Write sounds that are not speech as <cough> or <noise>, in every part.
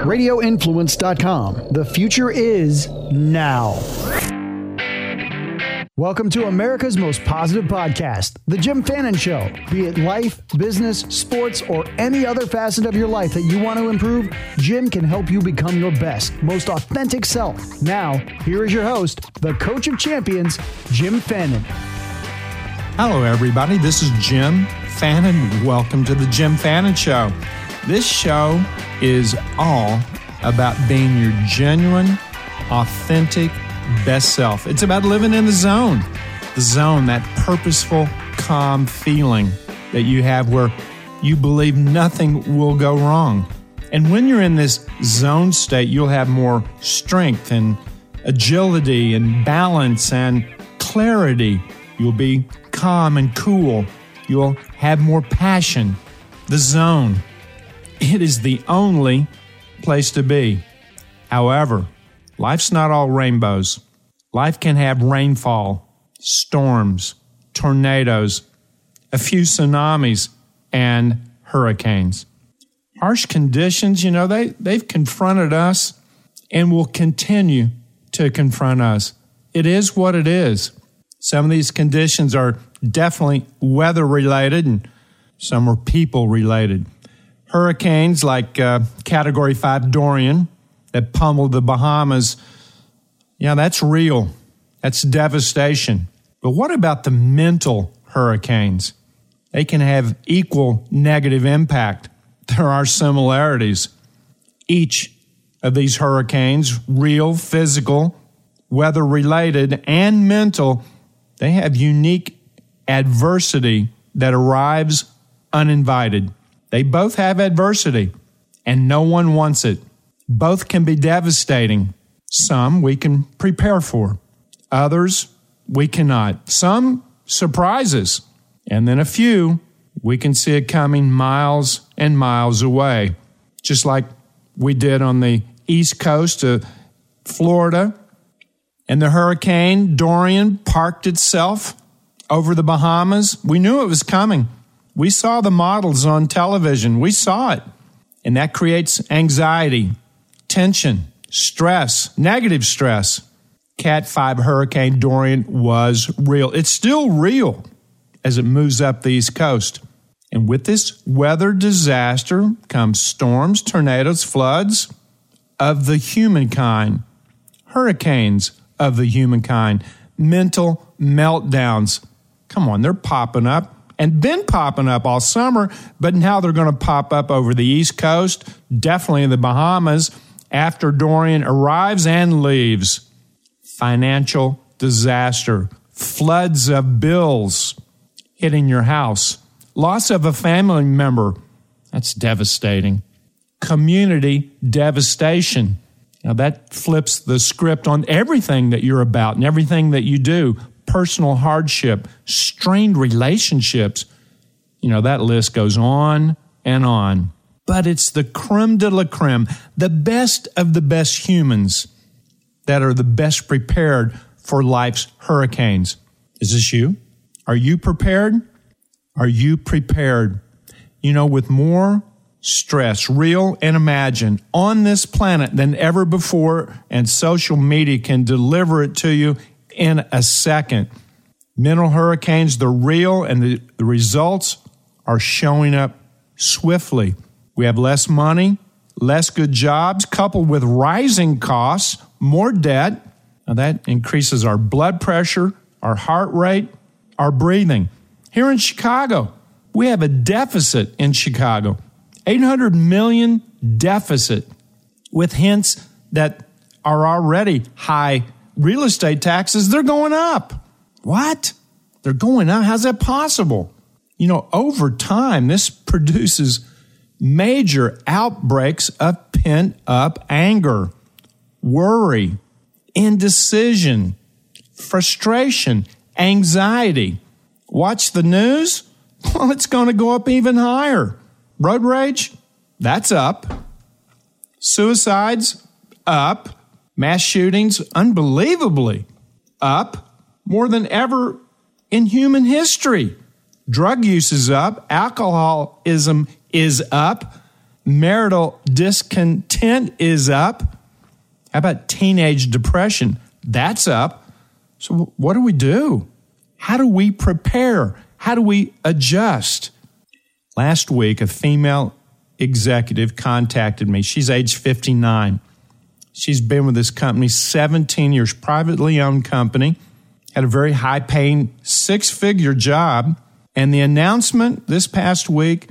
RadioInfluence.com. The future is now. Welcome to America's most positive podcast, The Jim Fannin Show. Be it life, business, sports, or any other facet of your life that you want to improve, Jim can help you become your best, most authentic self. Now, here is your host, the coach of champions, Jim Fannin. Hello, everybody. This is Jim Fannin. Welcome to The Jim Fannin Show. This show is all about being your genuine, authentic, best self. It's about living in the zone, the zone, that purposeful, calm feeling that you have where you believe nothing will go wrong. And when you're in this zone state, you'll have more strength and agility and balance and clarity. You'll be calm and cool. You'll have more passion. The zone. It is the only place to be. However, life's not all rainbows. Life can have rainfall, storms, tornadoes, a few tsunamis, and hurricanes. Harsh conditions, you know, they, they've confronted us and will continue to confront us. It is what it is. Some of these conditions are definitely weather related and some are people related. Hurricanes like uh, Category 5 Dorian that pummeled the Bahamas, yeah, that's real. That's devastation. But what about the mental hurricanes? They can have equal negative impact. <laughs> There are similarities. Each of these hurricanes, real, physical, weather related, and mental, they have unique adversity that arrives uninvited. They both have adversity, and no one wants it. Both can be devastating. Some we can prepare for, others we cannot. Some surprises, and then a few we can see it coming miles and miles away, just like we did on the east coast of Florida. And the hurricane Dorian parked itself over the Bahamas. We knew it was coming. We saw the models on television. We saw it. And that creates anxiety, tension, stress, negative stress. Cat 5 Hurricane Dorian was real. It's still real as it moves up the East Coast. And with this weather disaster comes storms, tornadoes, floods of the humankind, hurricanes of the humankind, mental meltdowns. Come on, they're popping up and been popping up all summer, but now they're going to pop up over the East Coast, definitely in the Bahamas, after Dorian arrives and leaves. Financial disaster, floods of bills hitting your house, loss of a family member. That's devastating. Community devastation. Now, that flips the script on everything that you're about and everything that you do personal hardship, strained relationships. You know, that list goes on and on. But it's the creme de la creme, the best of the best humans that are the best prepared for life's hurricanes. Is this you? Are you prepared? Are you prepared? You know, with more stress, real and imagined, on this planet than ever before, and social media can deliver it to you in a second. Mental hurricanes, they're real, and the, the results are showing up swiftly. We have less money, less good jobs, coupled with rising costs, more debt. Now that increases our blood pressure, our heart rate, our breathing. Here in Chicago, we have a deficit in Chicago 800 million deficit, with hints that are already high real estate taxes, they're going up. What? They're going up? How's that possible? You know, over time, this produces major outbreaks of pent up anger, worry, indecision, frustration, anxiety. Watch the news? <laughs> Well, it's going to go up even higher. Road rage? That's up. Suicides? Up. Mass shootings, unbelievably up more than ever in human history. Drug use is up, alcoholism is up, marital discontent is up. How about teenage depression? That's up. So, what do we do? How do we prepare? How do we adjust? Last week, a female executive contacted me. She's age 59. She's been with this company 17 years, privately owned company, had a very high paying six figure job. And the announcement this past week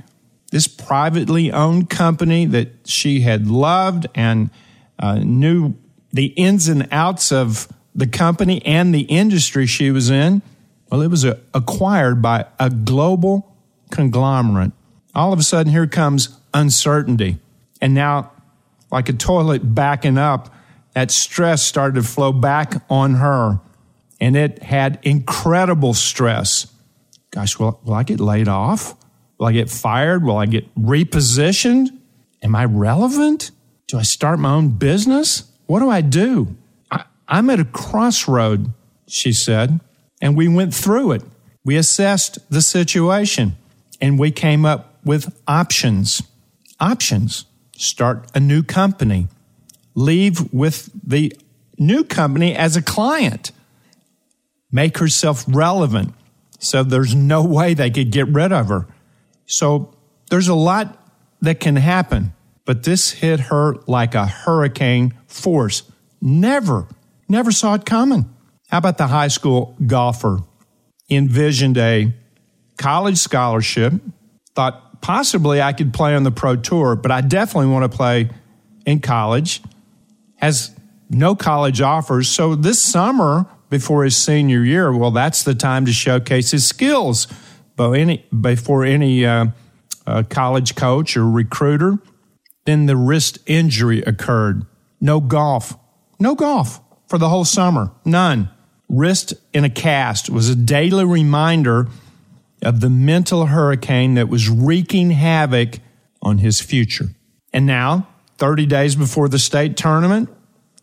this privately owned company that she had loved and uh, knew the ins and outs of the company and the industry she was in, well, it was a, acquired by a global conglomerate. All of a sudden, here comes uncertainty. And now, like a toilet backing up, that stress started to flow back on her. And it had incredible stress. Gosh, will, will I get laid off? Will I get fired? Will I get repositioned? Am I relevant? Do I start my own business? What do I do? I, I'm at a crossroad, she said, and we went through it. We assessed the situation and we came up with options. Options. Start a new company. Leave with the new company as a client. Make herself relevant so there's no way they could get rid of her. So there's a lot that can happen, but this hit her like a hurricane force. Never, never saw it coming. How about the high school golfer? Envisioned a college scholarship, thought possibly I could play on the pro tour, but I definitely want to play in college. Has no college offers. So this summer, before his senior year, well, that's the time to showcase his skills before any, before any uh, uh, college coach or recruiter. Then the wrist injury occurred. No golf. No golf for the whole summer. None. Wrist in a cast was a daily reminder of the mental hurricane that was wreaking havoc on his future. And now, 30 days before the state tournament,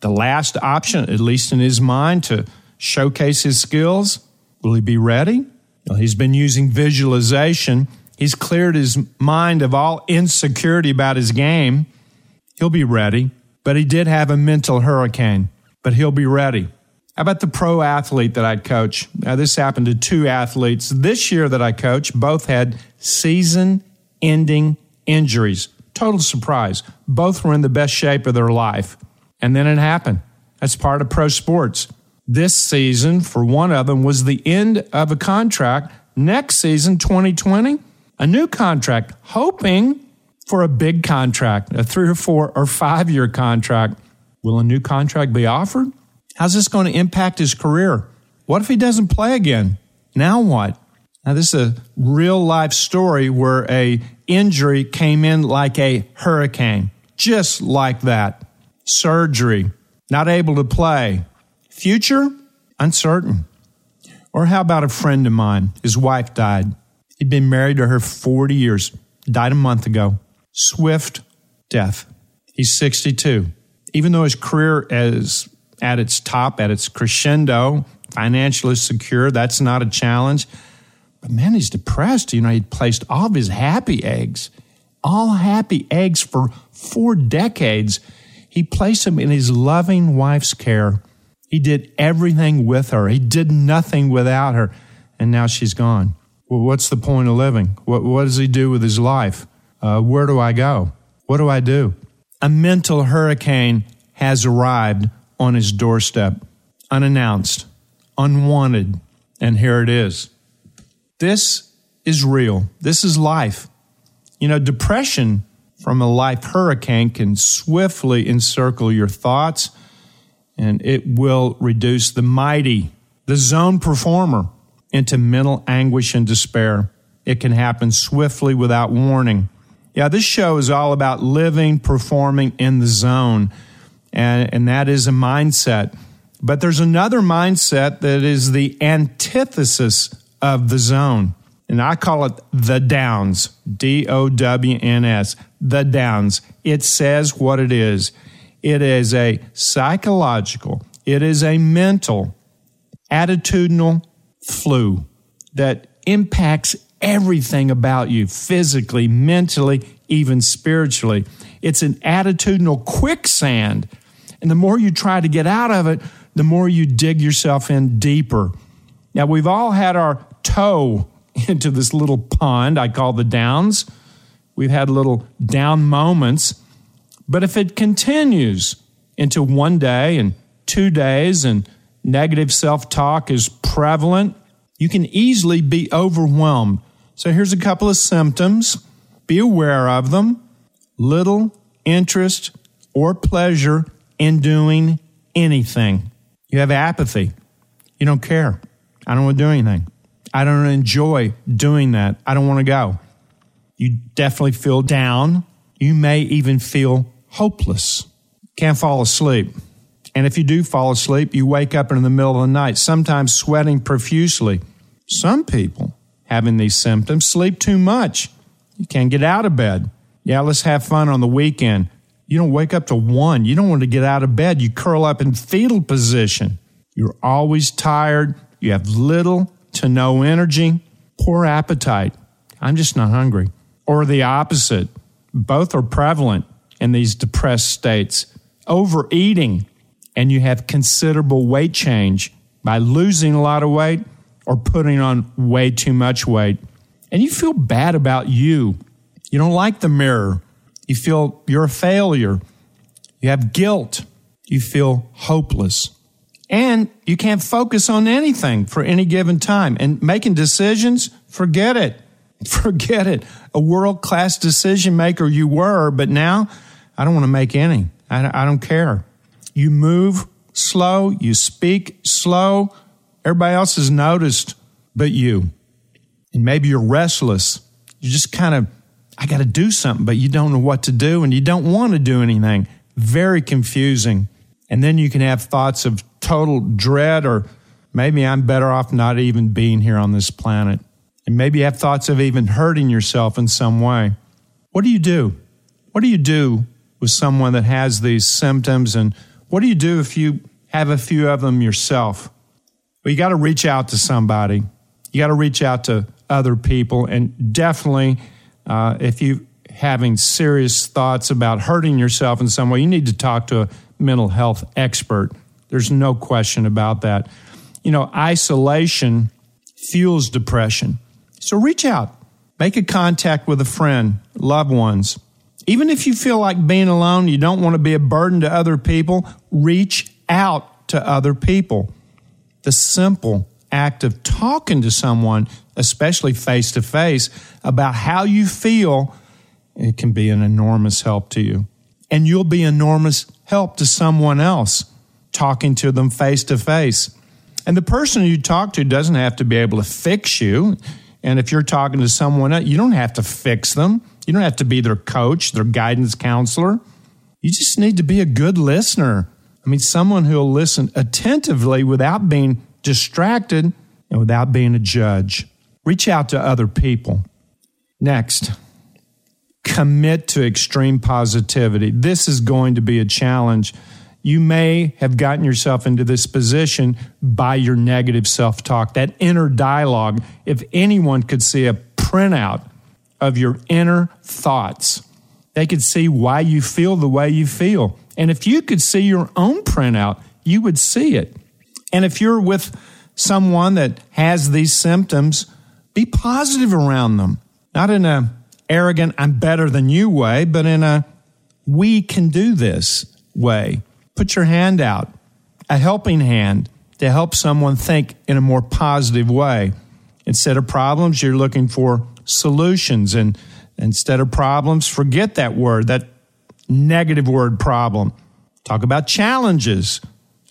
the last option, at least in his mind, to showcase his skills. Will he be ready? Well, he's been using visualization. He's cleared his mind of all insecurity about his game. He'll be ready. But he did have a mental hurricane, but he'll be ready. How about the pro athlete that I'd coach? Now, this happened to two athletes this year that I coach. Both had season ending injuries. Total surprise. Both were in the best shape of their life. And then it happened. That's part of pro sports. This season, for one of them, was the end of a contract. Next season, 2020, a new contract, hoping for a big contract, a three or four or five year contract. Will a new contract be offered? How's this going to impact his career? What if he doesn't play again? Now what? Now this is a real life story where a injury came in like a hurricane, just like that. Surgery, not able to play, Future? Uncertain. Or how about a friend of mine? His wife died. He'd been married to her 40 years, died a month ago. Swift death. He's 62. Even though his career is at its top, at its crescendo, financially secure, that's not a challenge. But man, he's depressed. You know, he'd placed all of his happy eggs, all happy eggs for four decades. He placed them in his loving wife's care. He did everything with her. He did nothing without her. And now she's gone. Well, what's the point of living? What, what does he do with his life? Uh, where do I go? What do I do? A mental hurricane has arrived on his doorstep, unannounced, unwanted, and here it is. This is real. This is life. You know, depression from a life hurricane can swiftly encircle your thoughts and it will reduce the mighty, the zone performer, into mental anguish and despair. It can happen swiftly without warning. Yeah, this show is all about living, performing in the zone, and, and that is a mindset. But there's another mindset that is the antithesis of the zone. And I call it the downs, D O W N S, the downs. It says what it is. It is a psychological, it is a mental, attitudinal flu that impacts everything about you physically, mentally, even spiritually. It's an attitudinal quicksand. And the more you try to get out of it, the more you dig yourself in deeper. Now, we've all had our toe <laughs> into this little pond I call the downs. We've had little down moments. But if it continues into one day and two days and negative self talk is prevalent, you can easily be overwhelmed. So here's a couple of symptoms. Be aware of them. Little interest or pleasure in doing anything. You have apathy. You don't care. I don't want to do anything. I don't enjoy doing that. I don't want to go. You definitely feel down. You may even feel hopeless. Can't fall asleep. And if you do fall asleep, you wake up in the middle of the night, sometimes sweating profusely. Some people having these symptoms sleep too much. You can't get out of bed. Yeah, let's have fun on the weekend. You don't wake up to one. You don't want to get out of bed. You curl up in fetal position. You're always tired. You have little to no energy, poor appetite. I'm just not hungry. Or the opposite. Both are prevalent in these depressed states. Overeating, and you have considerable weight change by losing a lot of weight or putting on way too much weight. And you feel bad about you. You don't like the mirror. You feel you're a failure. You have guilt. You feel hopeless. And you can't focus on anything for any given time. And making decisions, forget it. <laughs> Forget it. A world class decision maker you were, but now I don't want to make any. I, I don't care. You move slow, you speak slow. Everybody else has noticed but you. And maybe you're restless. You just kind of I got to do something, but you don't know what to do and you don't want to do anything. Very confusing. And then you can have thoughts of total dread or maybe I'm better off not even being here on this planet. And maybe you have thoughts of even hurting yourself in some way. What do you do? What do you do with someone that has these symptoms? And what do you do if you have a few of them yourself? You got to reach out to somebody. You got to reach out to other people and definitely uh, if you're having serious thoughts about hurting yourself in some way, you need to talk to a mental health expert. There's no question about that. You know, isolation fuels depression. So reach out, make a contact with a friend, loved ones. Even if you feel like being alone, you don't want to be a burden to other people, reach out to other people. The simple act of talking to someone, especially face to face, about how you feel, it can be an enormous help to you. And you'll be enormous help to someone else talking to them face to face. And the person you talk to doesn't have to be able to fix you. And if you're talking to someone else, you don't have to fix them. You don't have to be their coach, their guidance counselor. You just need to be a good listener. I mean, someone who'll listen attentively without being distracted, and without being a judge. Reach out to other people. Next, commit to extreme positivity. This is going to be a challenge. You may have gotten yourself into this position by your negative self talk, that inner dialogue. If anyone could see a printout of your inner thoughts, they could see why you feel the way you feel. And if you could see your own printout, you would see it. And if you're with someone that has these symptoms, be positive around them. Not in a arrogant, I'm better than you way, but in a we can do this way. Put your hand out, a helping hand to help someone think in a more positive way. Instead of problems, you're looking for solutions. And instead of problems, forget that word, that negative word problem. Talk about challenges.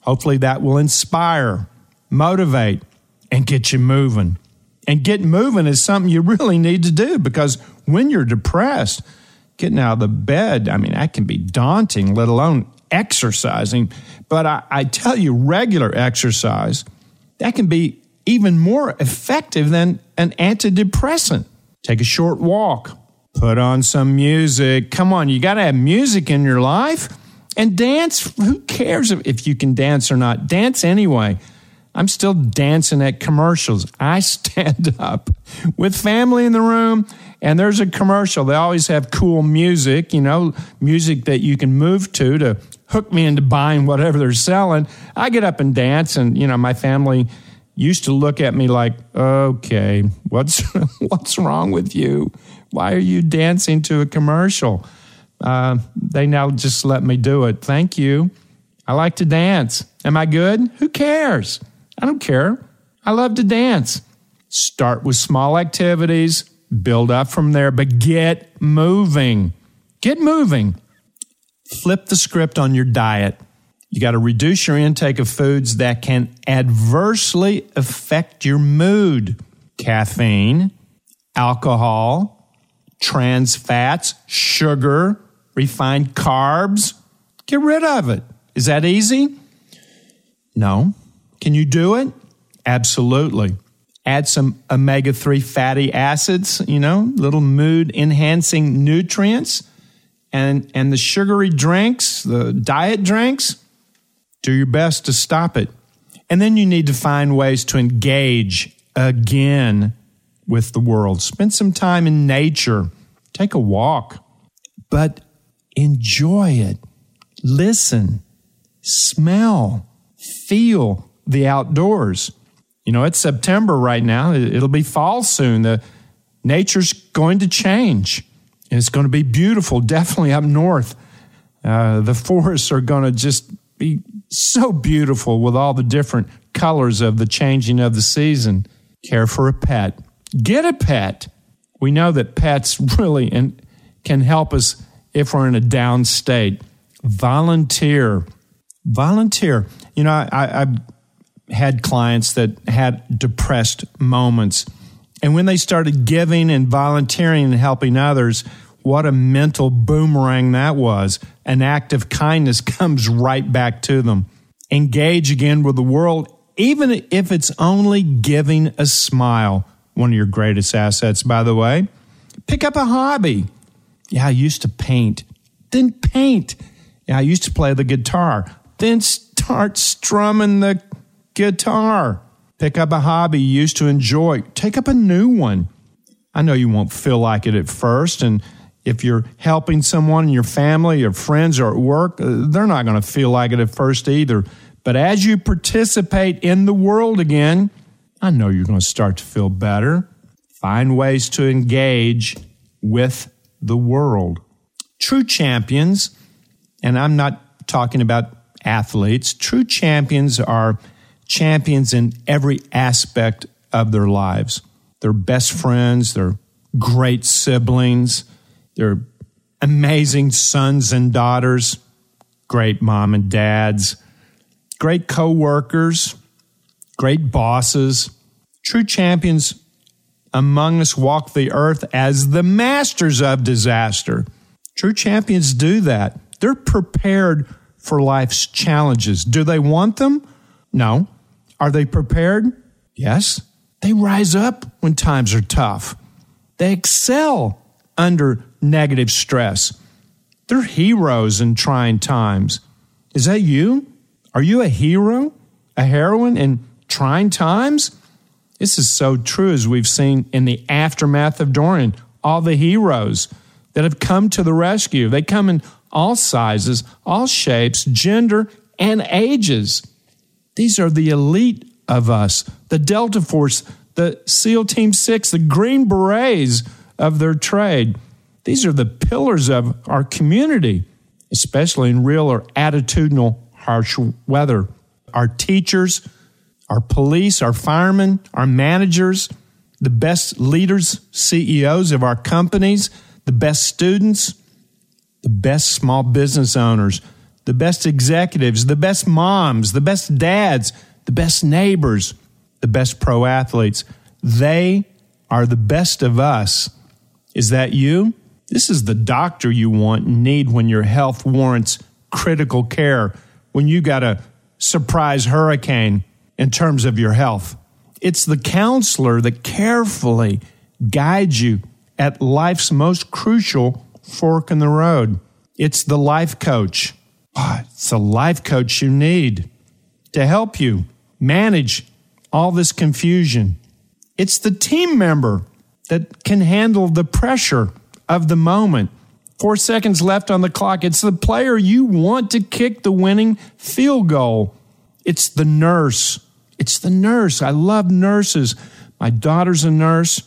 Hopefully, that will inspire, motivate, and get you moving. And get moving is something you really need to do because when you're depressed, getting out of the bed, I mean, that can be daunting, let alone exercising. But I, I tell you, regular exercise, that can be even more effective than an antidepressant. Take a short walk, put on some music. Come on, you got to have music in your life and dance. Who cares if you can dance or not? Dance anyway. I'm still dancing at commercials. I <laughs> stand up with family in the room and there's a commercial. They always have cool music, you know, music that you can move to to hook me into buying whatever they're selling. I get up and dance and, you know, my family used to look at me like, "Okay, what's <laughs> what's wrong with you? Why are you dancing to a commercial?" Uh, they now just let me do it. Thank you. I like to dance. Am I good? Who cares? I don't care. I love to dance. Start with small activities, build up from there, but get moving. Get moving. Flip the script on your diet. You got to reduce your intake of foods that can adversely affect your mood. Caffeine, alcohol, trans fats, sugar, refined carbs. Get rid of it. Is that easy? No. Can you do it? Absolutely. Add some omega 3 fatty acids, you know, little mood enhancing nutrients. And, and the sugary drinks, the diet drinks, do your best to stop it. And then you need to find ways to engage again with the world. Spend some time in nature, take a walk, but enjoy it. Listen, smell, feel the outdoors. You know, it's September right now. It'll be fall soon. The nature's going to change. It's going to be beautiful, <laughs> definitely up north. Uh, the forests are going to just be so beautiful with all the different colors of the changing of the season. Care for a pet. Get a pet. We know that pets <laughs> really and can help us if we're in a down state. Volunteer. Volunteer. You know, I, I've had clients that had depressed moments. And when they started giving and volunteering and helping others, what a mental boomerang that was. An act of kindness <laughs> comes right back to them. Engage again with the world, even if it's only giving a smile. One of your greatest assets, by the way. Pick up a hobby. Yeah, I used to paint. Then paint. Yeah, I used to play the guitar. Then start strumming the guitar. Pick up a hobby you used to enjoy. Take up a new one. I know you won't feel like it at first. And if you're helping someone in your family or friends or at work, uh, they're not going to feel like it at first either. But as you participate in the world again, I know you're going to start to feel better. Find ways to engage with the world. True champions, and I'm not talking about athletes, true champions are champions in every aspect of their lives. They're best friends, they're great siblings, they're amazing sons and daughters, great mom and dads, great co-workers, great bosses. True champions among us walk the earth as the masters of disaster. True champions do that. They're prepared for life's challenges. Do they want them? No. Are they prepared? Yes. They rise up when times are tough. They excel under negative stress. They're heroes in trying times. Is that you? Are you a hero? A heroine in trying times? This is so true as we've seen in the aftermath of Dorian. All the heroes that have come to the rescue. They come in all sizes, all shapes, gender, and ages. These are the elite of us, the Delta Force, the SEAL Team 6, the Green Berets of their trade. These are the pillars of our community, especially in real or attitudinal harsh weather. Our teachers, our police, our firemen, our managers, the best leaders, CEOs of our companies, the best students, the best small business owners, the best executives, the best moms, the best dads, the best neighbors, the best pro athletes. They are the best of us. Is that you? This is the doctor you want and need when your health warrants critical care, when you got a surprise hurricane in terms of your health. It's the counselor that carefully guides you at life's most crucial fork in the road. It's the life coach. Oh, it's the life coach you need to help you manage all this confusion. It's the team member that can handle the pressure of the moment. Four seconds left on the clock. It's the player you want to kick the winning field goal. It's the nurse. It's the nurse. I love nurses. My daughter's a nurse.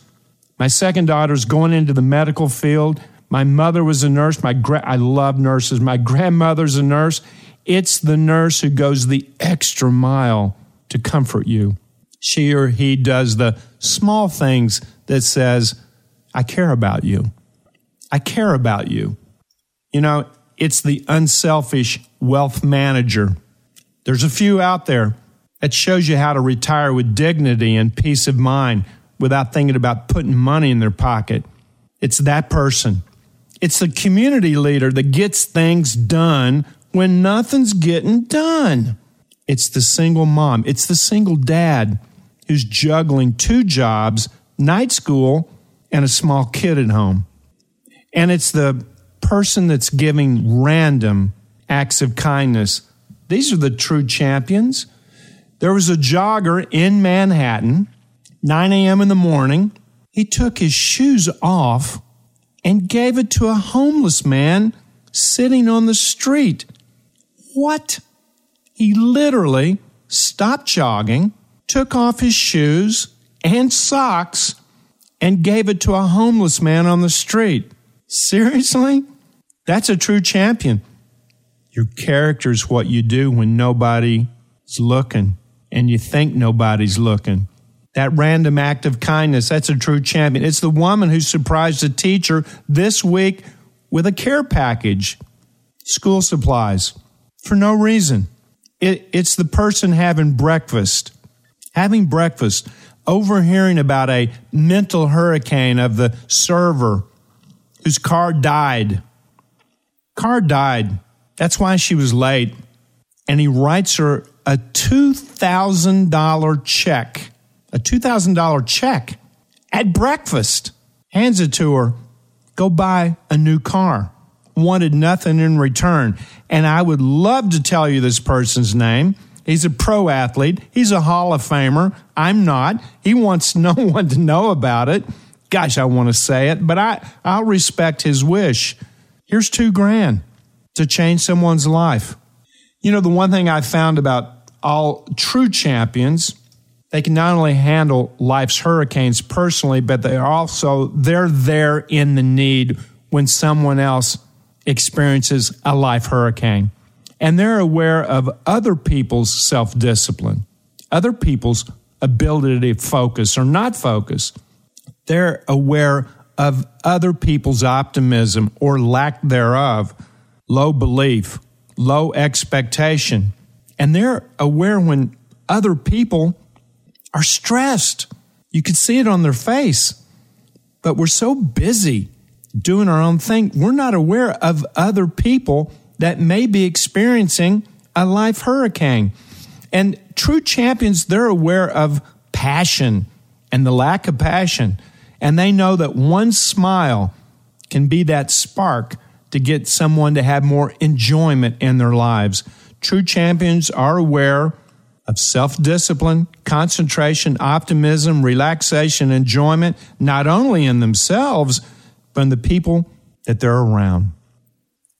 My second daughter's going into the medical field. My mother was a nurse. My gra- I love nurses. My grandmother's a nurse. It's the nurse who goes the extra mile to comfort you. She or he does the small things that says, I care about you. I care about you. You know, it's the unselfish wealth manager. There's a few out there that shows you how to retire with dignity and peace of mind without thinking about putting money in their pocket. It's that person. It's the community leader that gets things done when nothing's getting done. It's the single mom. It's the single dad who's juggling two jobs, night school, and a small kid at home. And it's the person that's giving random acts of kindness. These are the true champions. There was a jogger in Manhattan, 9 a.m. in the morning. He took his shoes off and gave it to a homeless man sitting on the street. What? He literally stopped jogging, took off his shoes and socks, and gave it to a homeless man on the street. Seriously? That's a true champion. Your character is what you do when nobody's looking and you think nobody's looking. That random act of kindness, that's a true champion. It's the woman who surprised a teacher this week with a care package, school supplies, for no reason. It, it's the person having breakfast, having breakfast, overhearing about a mental hurricane of the server whose car died. Car died. That's why she was late. And he writes her a $2,000 check, a $2,000 check at breakfast, hands it to her, go buy a new car. Wanted nothing in return. And I would love to tell you this person's name. He's a pro athlete. He's a Hall of Famer. I'm not. He wants <laughs> no one to know about it. Gosh, I want to say it, but I, I'll respect his wish. Here's two grand to change someone's life. You know, the one thing I found about all true champions, they can not only handle life's hurricanes personally, but they are also they're there in the need when someone else experiences a life hurricane. And they're aware of other people's self discipline, other people's ability to focus or not focus. They're aware of other people's optimism or lack thereof, low belief, low expectation. And they're aware when other people are stressed. You can see it on their face. But we're so busy doing our own thing, we're not aware of other people that may be experiencing a life hurricane. And true champions, they're aware of passion and the lack of passion. And they know that one smile can be that spark to get someone to have more enjoyment in their lives. True champions are aware of self discipline, concentration, optimism, relaxation, enjoyment, not only in themselves, but in the people that they're around.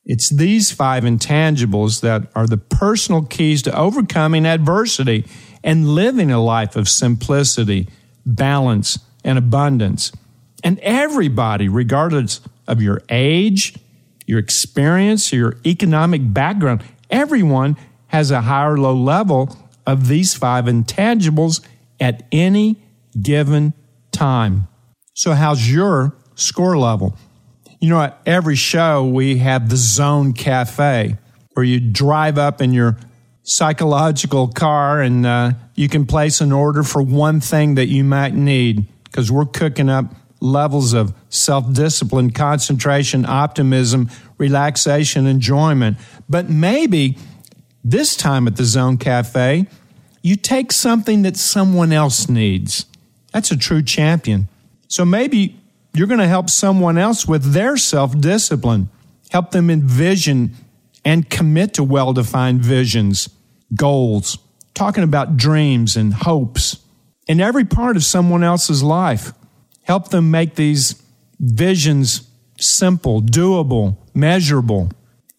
It's these five intangibles that are the personal keys to overcoming adversity and living a life of simplicity, balance, and abundance. And everybody, regardless of your age, your experience, your economic background, everyone has a high or low level of these five intangibles at any given time. So, how's your score level? You know, at every show, we have the Zone Cafe where you drive up in your psychological car and uh, you can place an order for one thing that you might need because we're cooking up levels of self discipline, concentration, optimism, relaxation, enjoyment. But maybe this time at the Zone Cafe, you take something that someone else needs. That's a true champion. So maybe you're going to help someone else with their self discipline, help them envision and commit to well defined visions, goals, talking about dreams and hopes in every part of someone else's life. Help them make these visions simple, doable, measurable.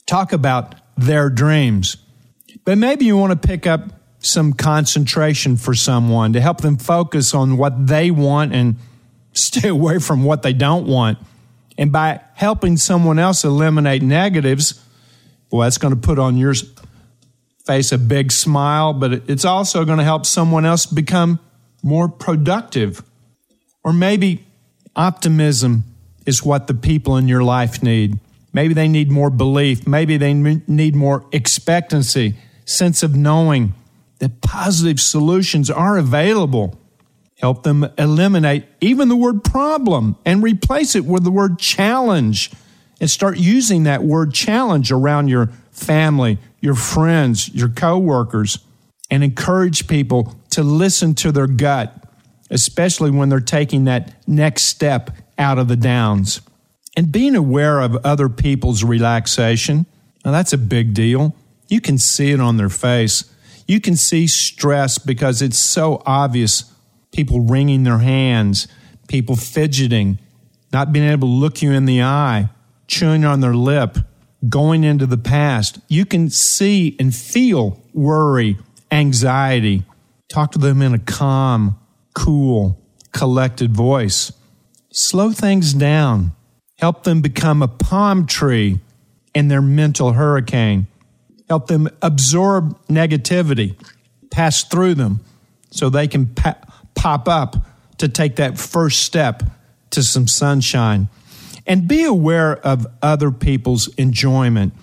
Talk about their dreams. But maybe you want to pick up some concentration for someone to help them focus on what they want and <laughs> stay away from what they don't want. And by helping someone else eliminate negatives, well, that's going to put on your face a big smile, but it's also going to help someone else become more productive. Or maybe optimism is what the people in your life need. Maybe they need more belief. Maybe they need more expectancy, sense of knowing that positive solutions are available. Help them eliminate even the word problem and replace it with the word challenge and start using that word challenge around your family, your friends, your coworkers, and encourage people to listen to their gut, especially when they're taking that next step out of the downs. And being aware of other people's relaxation, now that's a big deal. You can see it on their face. You can see stress because it's so obvious. People wringing their hands, people fidgeting, not being able to look you in the eye, chewing on their lip, going into the past. You can see and feel worry, anxiety. Talk to them in a calm, cool, collected voice. Slow things down. Help them become a palm tree in their mental hurricane. Help them absorb negativity, pass through them so they can pa- pop up to take that first step to some sunshine. And be aware of other people's enjoyment.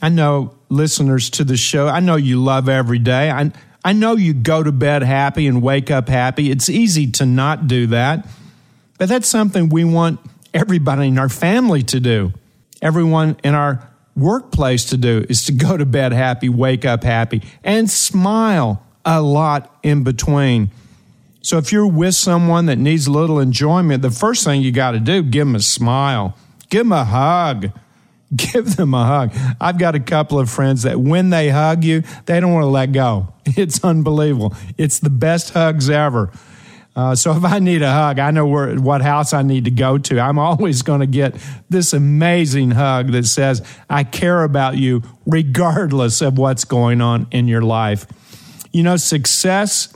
I know listeners to the show, I know you love every day. I, I know you go to bed happy and wake up happy. It's easy to not do that. But that's something we want everybody in our family to do, everyone in our workplace to do is to go to bed happy, wake up happy, and smile a lot in between. So if you're with someone that needs a little enjoyment, the first thing you got to do, give them a smile, give them a hug. <laughs> Give them a hug. I've got a couple of friends that when they hug you, they don't want to let go. <laughs> It's unbelievable. It's the best hugs ever. Uh, so if I need a hug, I know where what house I need to go to. I'm always going to get this amazing hug that says, "I care about you regardless of what's going on in your life." You know, success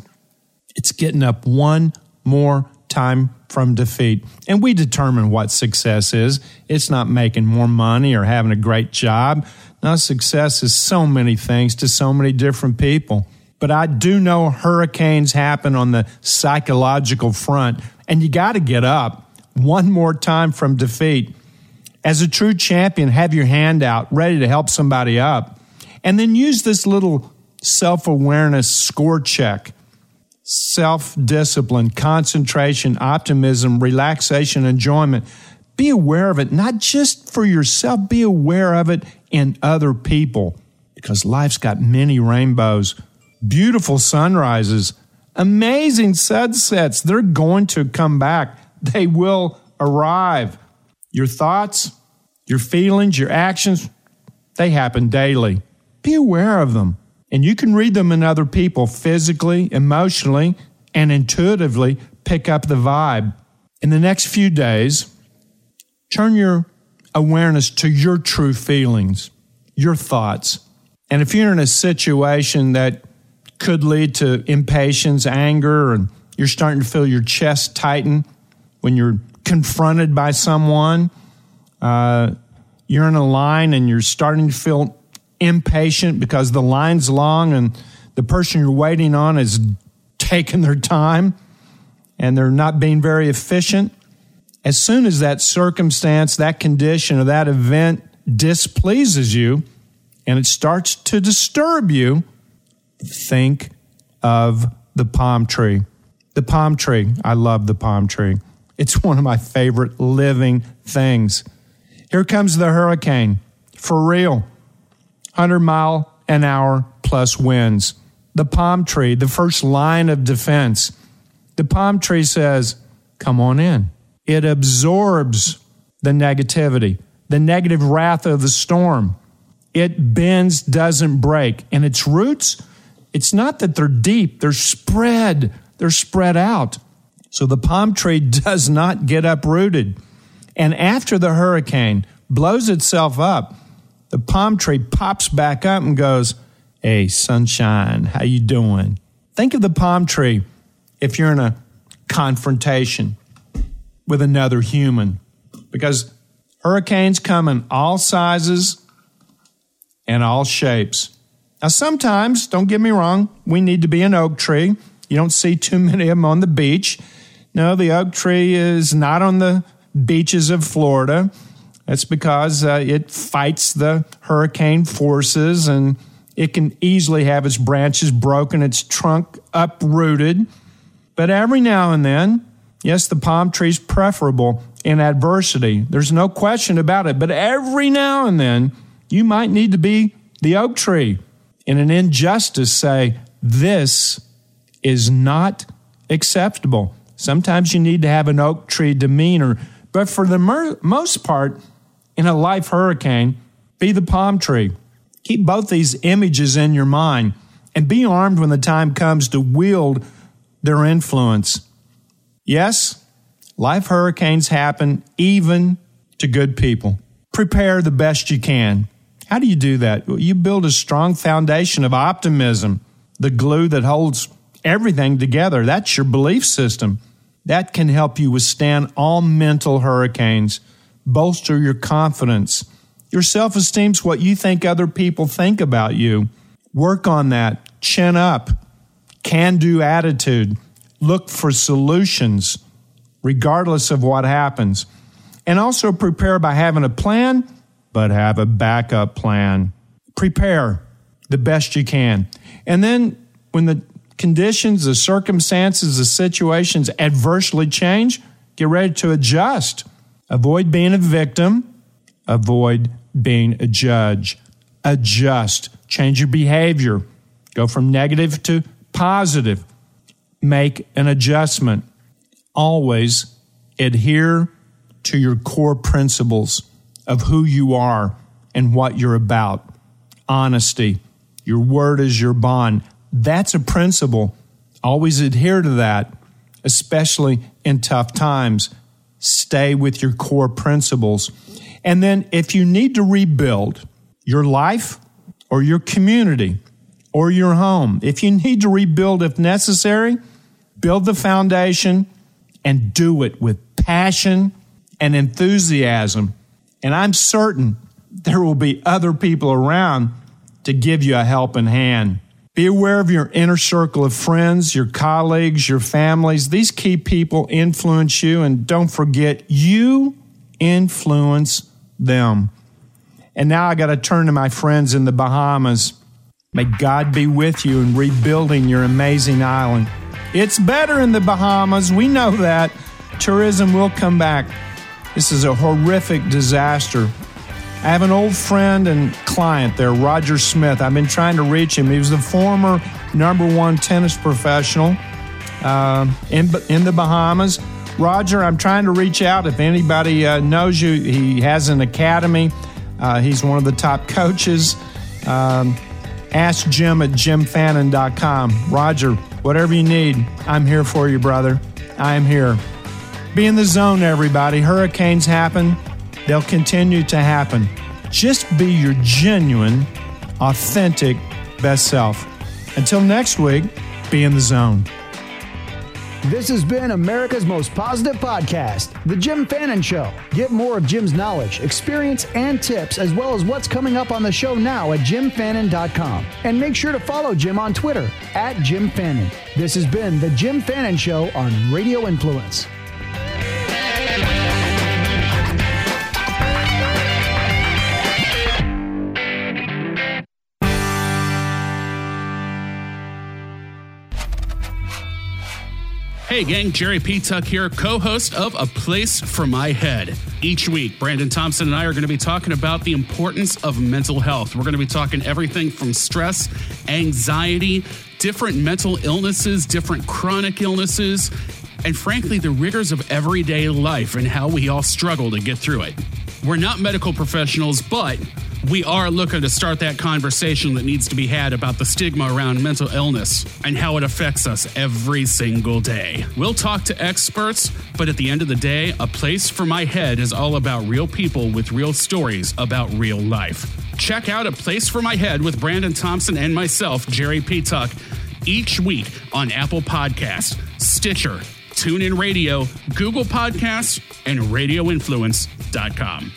it's getting up one more time from defeat. And we determine what success is. It's not making more money or having a great job. Now, success is so many things to so many different people. But I do know hurricanes happen on the psychological front, and you got to get up one more time from defeat. As a true champion, have your hand out, ready to help somebody up. And then use this little self awareness score check self discipline, concentration, optimism, relaxation, enjoyment. Be aware of it, not just for yourself, be aware of it in other people because life's got many rainbows beautiful sunrises, amazing sunsets. They're going to come back, they will arrive. Your thoughts, your feelings, your actions, they happen daily. Be aware of them. And you can read them in other people physically, emotionally, and intuitively pick up the vibe. In the next few days, turn your awareness to your true feelings, your thoughts. And if you're in a situation that could lead to impatience, anger, and you're starting to feel your chest tighten when you're confronted by someone. Uh, you're in a line and you're starting to feel impatient because the line's long and the person you're waiting on is taking their time and they're not being very efficient. As soon as that circumstance, that condition, or that event displeases you and it starts to disturb you, think of the palm tree. The palm tree, I love the palm tree. It's <laughs> one of my favorite living things. Here comes the hurricane, for real. 100 mile an hour plus winds. The palm tree, the first line of defense. The palm tree says, Come on in. It absorbs the negativity, the negative wrath of the storm. It bends, doesn't break. And its roots, It's not that they're deep, they're spread, they're spread out. So the palm tree <laughs> does not get uprooted. And after the hurricane blows itself up, the palm tree pops back up and goes, "Hey, sunshine, how you doing?" Think of the palm tree if you're in a confrontation with another human because hurricanes come in all sizes and all shapes. Now, sometimes, don't get me wrong, we need to be an oak tree. You don't see too many of them on the beach. No, the oak tree is not on the beaches of Florida. That's because uh, it fights the hurricane forces and it can easily have its branches broken, its trunk uprooted. But every now and then, yes, the palm tree is preferable in adversity. There's no question about it. But every now and then, you might need to be the oak tree in an injustice say, this is not acceptable. Sometimes you need to have an oak tree demeanor, but for the mer- most part, in a life hurricane, be the palm tree. Keep both these images in your mind and be armed when the time comes to wield their influence. Yes, life hurricanes happen even to good people. Prepare the best you can. How do you do that? You build a strong foundation of optimism, the glue that holds everything together. That's your belief system. That can help you withstand all mental hurricanes, bolster your confidence. Your self esteem's what you think other people think about you. Work on that. Chin up. Can do attitude. Look for solutions, regardless of what happens. And also prepare by having a plan but have a backup plan. Prepare the best you can. And then when the conditions, the circumstances, the situations adversely change, get ready to adjust. Avoid being a victim, avoid being a judge. Adjust, change your behavior, go from negative to positive. Make an adjustment. Always adhere to your core principles of who you are and what you're about. Honesty. Your word is your bond. That's a principle. Always adhere to that, especially in tough times. Stay with your core principles. And then, if you need to rebuild your life or your community or your home, if you need to rebuild if necessary, build the foundation and do it with passion and enthusiasm and I'm certain there will be other people around to give you a helping hand. Be aware of your inner circle of friends, your colleagues, your families. These key people influence you, and don't forget, you influence them. And now I got to turn to my friends in the Bahamas. May God be with you in rebuilding your amazing island. It's better in the Bahamas. We know that. Tourism will come back. This is a horrific disaster. I have an old friend and client there, Roger Smith. I've been trying to reach him. He was the former number one tennis professional uh, in, in the Bahamas. Roger, I'm trying to reach out. If anybody uh, knows you, he has an academy. Uh, he's one of the top coaches. Um, ask Jim at jimfannin.com. Roger, whatever you need, I'm here for you, brother. I am here. Be in the zone, everybody. Hurricanes happen, they'll continue to happen. Just be your genuine, authentic best self. Until next week, be in the zone. This has been America's most positive podcast, The Jim Fannin Show. Get more of Jim's knowledge, experience, and tips, as well as what's coming up on the show now at jimfannin.com. And make sure to follow Jim on Twitter at Jim Fannin. This has been The Jim Fannin Show on Radio Influence. Hey, gang, Jerry P. Tuck here, co host of A Place for My Head. Each week, Brandon Thompson and I are going to be talking about the importance of mental health. We're going to be talking everything from stress, anxiety, different mental illnesses, different chronic illnesses, and frankly, the rigors of everyday life and how we all struggle to get through it. We're not medical professionals, but We are looking to start that conversation that needs to be had about the stigma around mental illness and how it affects us every single day. We'll talk to experts, but at the end of the day, A Place for My Head is all about real people with real stories about real life. Check out A Place for My Head with Brandon Thompson and myself, Jerry P. Tuck, each week on Apple Podcast, Stitcher, TuneIn Radio, Google Podcasts, and RadioInfluence.com.